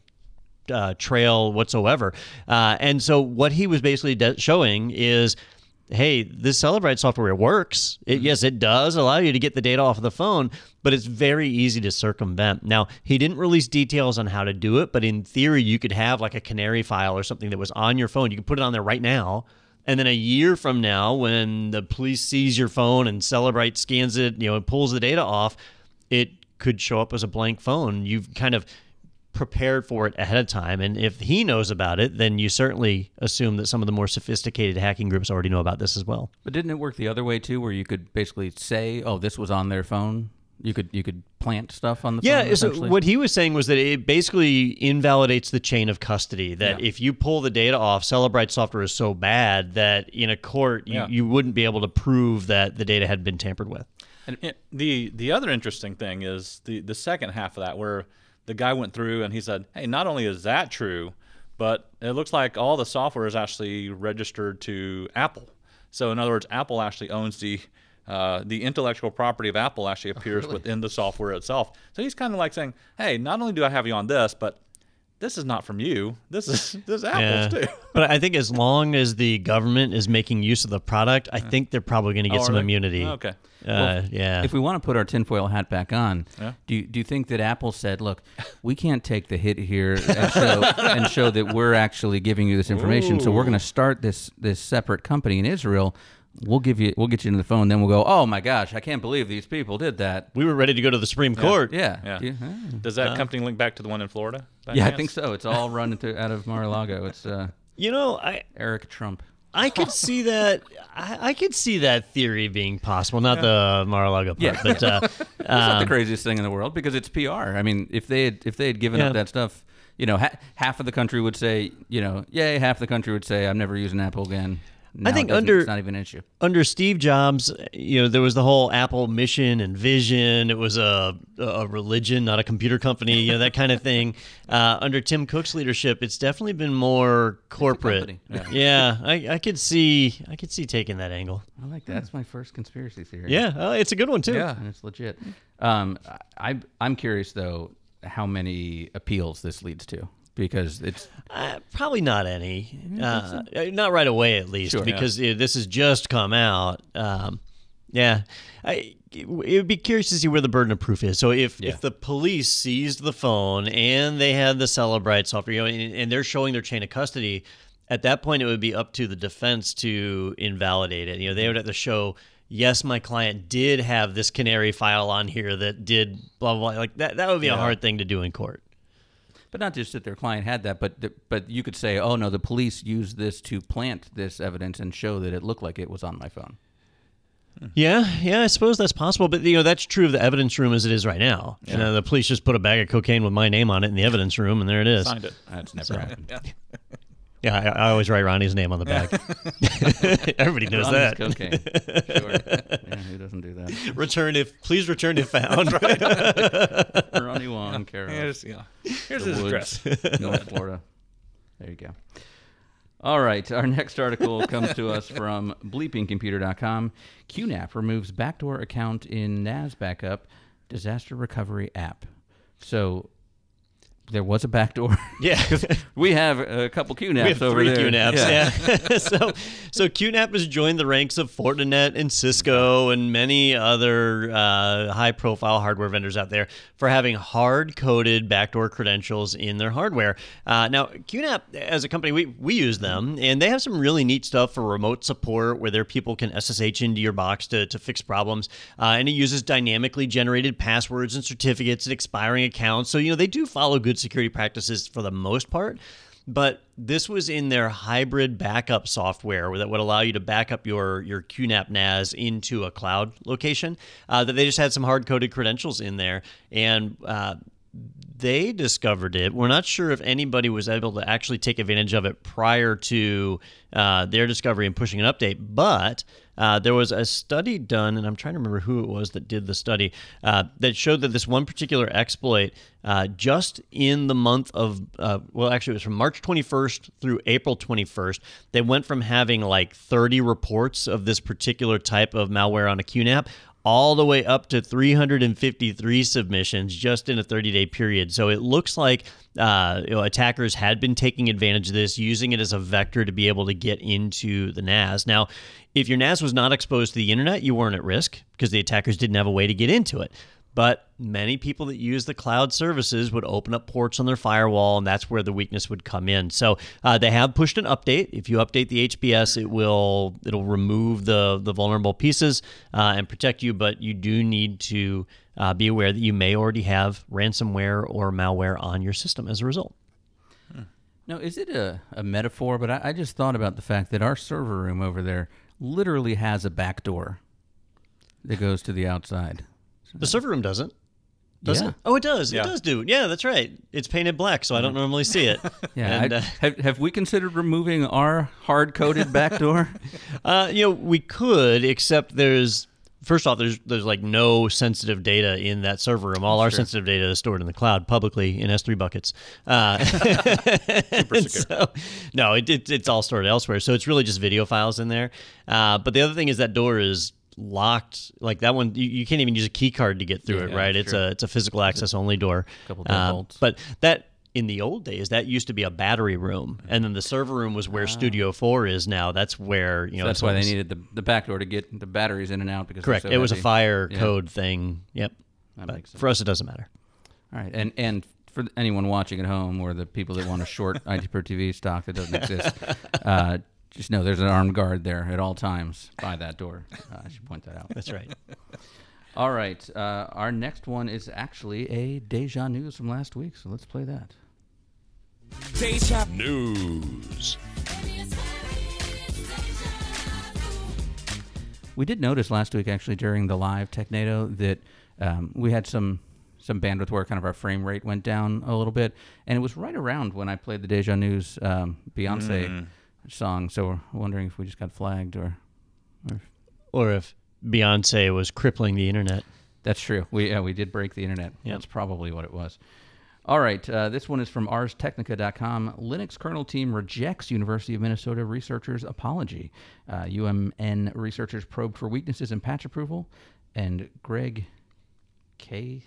uh, trail whatsoever. Uh, and so what he was basically de- showing is hey, this Cellebrite software works. It, mm-hmm. yes, it does allow you to get the data off of the phone, but it's very easy to circumvent. Now, he didn't release details on how to do it, but in theory, you could have like a canary file or something that was on your phone. You could put it on there right now. And then a year from now, when the police sees your phone and Cellebrite scans it, you know, it pulls the data off, it could show up as a blank phone. You've kind of prepared for it ahead of time. And if he knows about it, then you certainly assume that some of the more sophisticated hacking groups already know about this as well. But didn't it work the other way too, where you could basically say, "Oh, this was on their phone." You could you could plant stuff on the phone. Yeah, so what he was saying was that it basically invalidates the chain of custody. That Yeah. if you pull the data off, Cellebrite software is so bad that in a court you, Yeah. you wouldn't be able to prove that the data had been tampered with. And it- the the other interesting thing is the the second half of that, where the guy went through and he said, "Hey, not only is that true, but it looks like all the software is actually registered to Apple. So in other words, Apple actually owns the uh, the intellectual property of Apple actually appears within the software itself. So he's kind of like saying, "Hey, not only do I have you on this, but this is not from you. This is [LAUGHS] this is Apple's too." but I think as long as the government is making use of the product, I think they're probably going to get Oh, some they? immunity. Okay. Uh, Well, yeah. If we want to put our tinfoil hat back on, Yeah. do you, do you think that Apple said, "Look, we can't take the hit here and show, and show that we're actually giving you this information, so we're going to start this this separate company in Israel. We'll give you, we'll get you into the phone, then we'll go. Oh my gosh, I can't believe these people did that. we were ready to go to the Supreme Court. Yeah, Yeah. Do you- ah. Does that company link back to the one in Florida? by yeah, I think so. It's all run into, out of Mar-a-Lago. It's uh, You know, I Eric Trump. I could [LAUGHS] see that. I, I could see that theory being possible. Not the Mar-a-Lago part, Yeah. but uh, [LAUGHS] It's not the um, craziest thing in the world because it's PR. I mean, if they had if they had given Yeah. up that stuff, you know, ha- half of the country would say, you know, yay. Half the country would say, I'm never using Apple again. It think doesn't- under- it's not even an issue. under Steve Jobs, you know, there was the whole Apple mission and vision. It was a a religion, not a computer company, you know, that kind of thing. [LAUGHS] Uh, under Tim Cook's leadership, it's definitely been more corporate. Yeah. Yeah, I, I could see I could see taking that angle. I like that. That's my first conspiracy theory. Yeah, uh, it's a good one too. Yeah. and it's legit. Um, I I'm curious though how many appeals this leads to. Because it's Uh, probably not any. Uh, not right away, at least, Sure. because uh, this has just come out. Um, yeah, I, it would be curious to see where the burden of proof is. So if Yeah. if the police seized the phone and they had the Cellebrite software, you know, and, and they're showing their chain of custody, at that point it would be up to the defense to invalidate it. You know, they would have to show. Yes, my client did have this canary file on here that did blah blah. blah. Like that, that would be a hard thing to do in court. But not just that their client had that, but the, but you could say, oh no, the police used this to plant this evidence and show that it looked like it was on my phone. Hmm. Yeah, yeah, I suppose that's possible, but you know that's true of the evidence room as it is right now. You know, the police just put a bag of cocaine with my name on it in the evidence room, and there it is. Signed it. That's never So- happened. [LAUGHS] Yeah, I, I always write Ronnie's name on the back. [LAUGHS] [LAUGHS] Everybody knows Ronnie's that. cocaine. Sure. [LAUGHS] Yeah, who doesn't do that? Return if, please return if found. Ronnie Wong, Carol. Here's, yeah. Here's the his woods, address. North Florida. There you go. All right, our next article comes to us from bleepingcomputer.com. QNAP removes backdoor account in NAS backup disaster recovery app. So there was a backdoor. Yeah. [LAUGHS] we have a couple QNAPs we have over three there. QNAPs. Yeah. [LAUGHS] [LAUGHS] so, so QNAP has joined the ranks of Fortinet and Cisco and many other uh, high-profile hardware vendors out there for having hard-coded backdoor credentials in their hardware. Uh, now, QNAP as a company, we we use them, and they have some really neat stuff for remote support where their people can SSH into your box to to fix problems, uh, and it uses dynamically generated passwords and certificates and expiring accounts. So you know they do follow good security practices for the most part but this was in their hybrid backup software that would allow you to back up your your QNAP NAS into a cloud location. Uh, that they just had some hard coded credentials in there, and uh, they discovered it. We're not sure if anybody was able to actually take advantage of it prior to uh, their discovery and pushing an update, but. Uh, there was a study done, and I'm trying to remember who it was that did the study, uh, that showed that this one particular exploit, uh, just in the month of, uh, well, actually, it was from March 21st through April 21st, they went from having like 30 reports of this particular type of malware on a QNAP all the way up to 353 submissions just in a 30 day period. So it looks like uh, you know, attackers had been taking advantage of this, using it as a vector to be able to get into the NAS. Now, if your NAS was not exposed to the internet, you weren't at risk because the attackers didn't have a way to get into it. But many people that use the cloud services would open up ports on their firewall, and that's where the weakness would come in. So uh, they have pushed an update. If you update the HBS, it will it'll remove the the vulnerable pieces uh, and protect you. But you do need to uh, be aware that you may already have ransomware or malware on your system as a result. Now, is it a, a metaphor? But I, I just thought about the fact that our server room over there literally has a back door that goes to the outside. The server room doesn't. Does Yeah. it? Oh, it does. Yeah. It does do. Yeah, that's right. It's painted black, so I don't normally see it. [LAUGHS] Yeah, And, I- uh, [LAUGHS] have, have we considered removing our hard-coded [LAUGHS] back door? Uh, you know, we could, except there's first off, there's there's like no sensitive data in that server room. All our sensitive data is stored in the cloud publicly in S3 buckets. Uh, and so, no, it, it, it's all stored elsewhere. So it's really just video files in there. Uh, but the other thing is that door is locked like that one you, you can't even use a key card to get through it right it's sure. a it's a physical access only door Couple Uh, but that in the old days that used to be a battery room and then the server room was where studio 4 is now that's where you know Ah. So that's why they needed the, the back door to get the batteries in and out because Correct. so it was a fire Yeah. code thing. Yep. That makes sense. for us, it doesn't matter. All right, and and for anyone watching at home or the people that want to short [LAUGHS] IT Pro TV stock that doesn't exist, [LAUGHS] uh, just know there's an armed guard there at all times by that door. Uh, I should point that out. That's right. [LAUGHS] All right, uh, our next one is actually a deja news from last week, so let's play that. Deja News. We did notice last week, actually, during the live Technado, that um, we had some some bandwidth where kind of our frame rate went down a little bit, and it was right around when I played the Deja News um, Beyonce Mm. Song. So we're wondering if we just got flagged or, or Or if Beyonce was crippling the internet. That's true. We yeah, we did break the internet. Yep. That's probably what it was. All right, uh, this one is from ArsTechnica.com. Linux kernel team rejects University of Minnesota researchers' apology. Uh, UMN researchers probed for weaknesses in patch approval, and Greg K.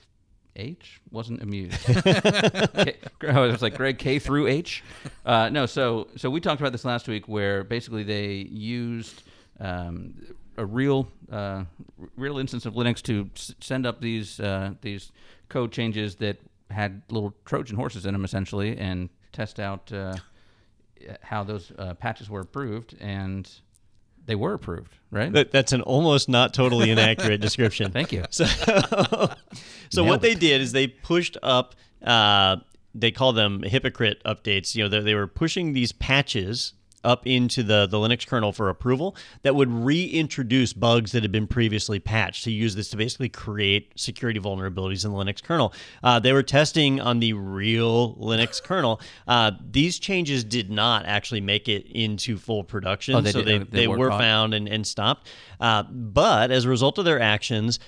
H wasn't amused. [LAUGHS] K, I was like Greg K through H. Uh, no, so so we talked about this last week, where basically they used um, a real uh, real instance of Linux to s- send up these uh, these code changes that had little Trojan horses in them, essentially, and test out uh, how those uh, patches were approved, and they were approved, right? That, that's an almost not totally inaccurate description. [LAUGHS] Thank you. So, [LAUGHS] so what they did is they pushed up. Uh, they call them hypocrite updates. You know, they, they were pushing these patches up into the, the Linux kernel for approval that would reintroduce bugs that had been previously patched to use this to basically create security vulnerabilities in the Linux kernel. Uh, they were testing on the real Linux [LAUGHS] kernel. Uh, these changes did not actually make it into full production, Oh, they so did- they, they were were found and, and stopped. Uh, but as a result of their actions,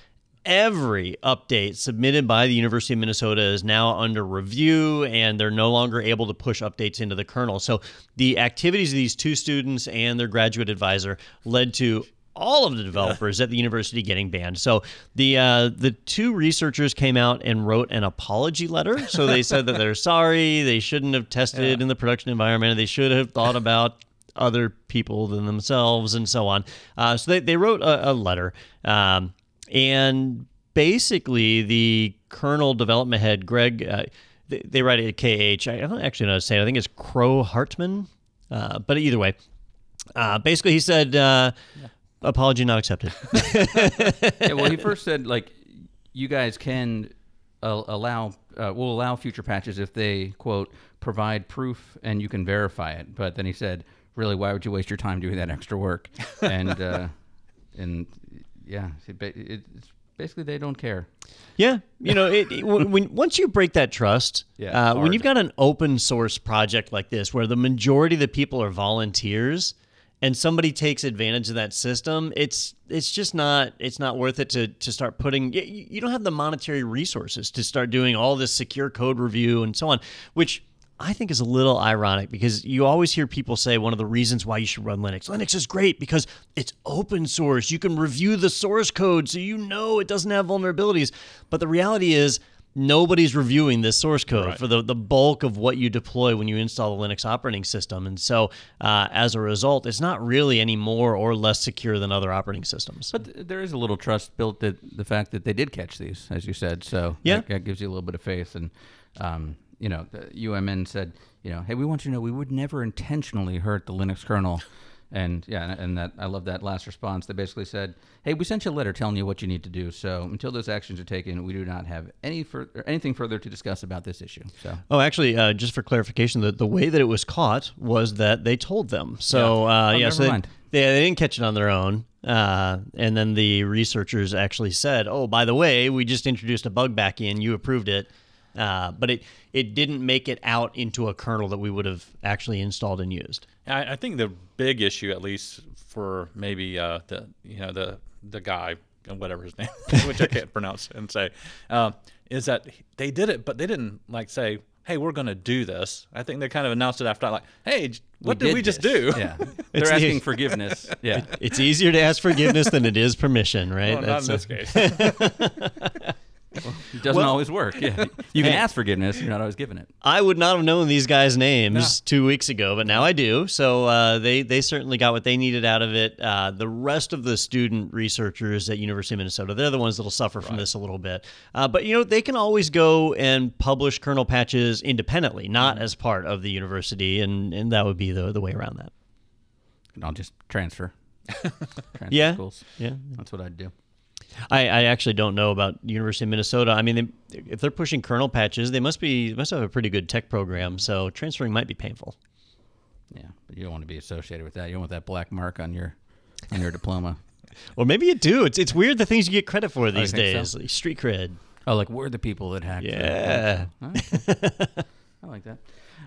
every update submitted by the University of Minnesota is now under review and they're no longer able to push updates into the kernel. So the activities of these two students and their graduate advisor led to all of the developers at the university getting banned. So the uh, the two researchers came out and wrote an apology letter. So they said that they're sorry, they shouldn't have tested in the production environment, they should have thought about other people than themselves and so on. Uh, so they, they wrote a, a letter. Um, and basically, the kernel development head, Greg, uh, they, they write it KH. I don't actually know how to say it. I think it's Kroah-Hartman. Uh, but either way, uh, basically, he said, uh, apology not accepted. yeah, well, he [LAUGHS] first said like, you guys can uh, allow, uh, will allow future patches if they quote provide proof and you can verify it. But then he said, really, why would you waste your time doing that extra work? And uh, and yeah, it, ba- it, it's basically they don't care. Yeah, you know, it, it- when, when once you break that trust, [LAUGHS] Yeah, uh, when you've got an open source project like this, where the majority of the people are volunteers, and somebody takes advantage of that system, it's it's just not it's not worth it to to start putting. You, you don't have the monetary resources to start doing all this secure code review and so on, which. I think is a little ironic because you always hear people say one of the reasons why you should run Linux. Linux is great because it's open source. You can review the source code so you know it doesn't have vulnerabilities. But the reality is nobody's reviewing this source code for the, the bulk of what you deploy when you install the Linux operating system. And so uh, as a result, it's not really any more or less secure than other operating systems. But th- there is a little trust built that the fact that they did catch these, as you said. So Yeah. that, that gives you a little bit of faith. And um, you know, the UMN said, you know, hey, we want you to know we would never intentionally hurt the Linux kernel. And yeah, and- that I love that last response. They basically said, "Hey, we sent you a letter telling you what you need to do. So until those actions are taken, we do not have any further anything further to discuss about this issue." So Oh, actually, uh, just for clarification, the, the way that it was caught was that they told them. So, Yeah. uh, Oh, yeah, so they, they, they didn't catch it on their own. Uh, and then the researchers actually said, "Oh, by the way, we just introduced a bug back in. You approved it." Uh, but it, it didn't make it out into a kernel that we would have actually installed and used. I, I think the big issue, at least for maybe uh, the you know the the guy uh, whatever his name, [LAUGHS] which I can't pronounce and say, uh, is that they did it, but they didn't like say, "Hey, we're going to do this." I think they kind of announced it after, like, "Hey, j- what did, did we just do?" Yeah. [LAUGHS] They're the- asking [LAUGHS] forgiveness. Yeah. It's easier to ask forgiveness than it is permission, right? Well, not in That's, this uh, case. [LAUGHS] It doesn't Well- always work. Yeah. [LAUGHS] You can Hey. ask forgiveness, you're not always given it. I would not have known these guys' names two weeks ago, but now I do. So uh, they they certainly got what they needed out of it. Uh, the rest of the student researchers at University of Minnesota, they're the ones that'll suffer from this a little bit. Uh, but you know, they can always go and publish kernel patches independently, not as part of the university, and and that would be the the way around that. And I'll just transfer. [LAUGHS] transfer Yeah. schools. Yeah. That's what I'd do. I, I actually don't know about University of Minnesota. I mean, they, if they're pushing kernel patches, they must be must have a pretty good tech program. So transferring might be painful. Yeah, but you don't want to be associated with that. You don't want that black mark on your on your diploma. [LAUGHS] Or maybe you do. It's it's weird the things you get credit for oh, these days. so? Like street cred. Oh, like we're the people that hacked. Yeah. Oh, okay. I like that.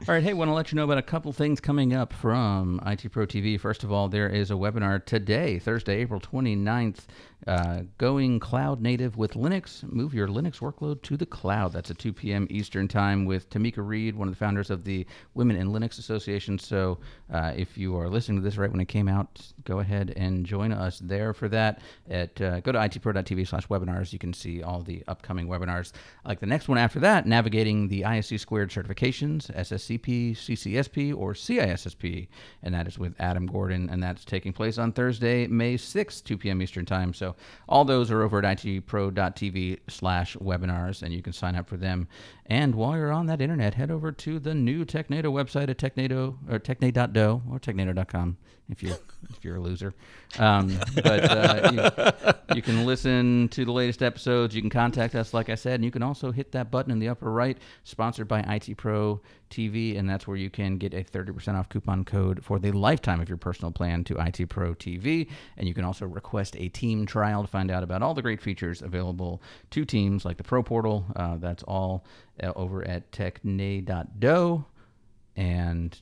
All right, hey, want to let you know about a couple things coming up from IT Pro TV. First of all, there is a webinar today, Thursday, April 29th, uh, going cloud native with Linux. Move your Linux workload to the cloud. That's at 2 p.m. Eastern Time with Tameika Reed, one of the founders of the Women in Linux Association. So uh, if you are listening to this right when it came out, go ahead and join us there for that. At uh, go to itpro.tv slash webinars. You can see all the upcoming webinars. Like the next one after that, navigating the ISC squared certifications, SSCP, CCSP, or CISSP, and that is with Adam Gordon, and that's taking place on Thursday, May 6th, 2 p.m. Eastern Time. So all those are over at itpro.tv slash webinars, and you can sign up for them. And while you're on that internet, head over to the new TechNado website at technado or technado or technado.com if you're [LAUGHS] if you're a loser. Um, but uh, you, you can listen to the latest episodes. You can contact us, like I said, and you can also hit that button in the upper right, sponsored by IT Pro TV, and that's where you can get a 30% off coupon code for the lifetime of your personal plan to IT Pro TV. And you can also request a team trial to find out about all the great features available to teams like the Pro Portal. Uh, that's all uh, over at technay.do and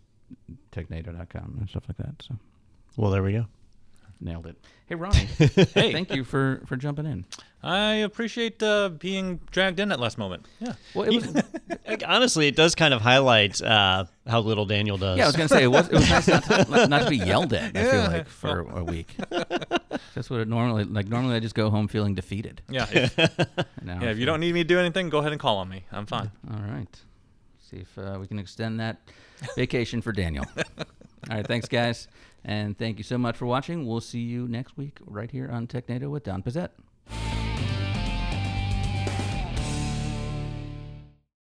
technado.com and stuff like that. So. Well, there we go. Nailed it. Hey, Ronnie. [LAUGHS] Hey. Thank you for, for jumping in. I appreciate uh, being dragged in at last moment. Yeah. Well, it was. [LAUGHS] Like, honestly, it does kind of highlight uh, how little Daniel does. yeah, I was gonna say it was. It was nice not to, not to be yelled at. I feel like for a week. [LAUGHS] That's what it normally like. Normally, I just go home feeling defeated. Yeah. If, Now yeah. If you don't need me to do anything, go ahead and call on me. I'm fine. All right. See if uh, we can extend that vacation for Daniel. All right. Thanks, guys, and thank you so much for watching. We'll see you next week right here on TechNado with Don Pezet.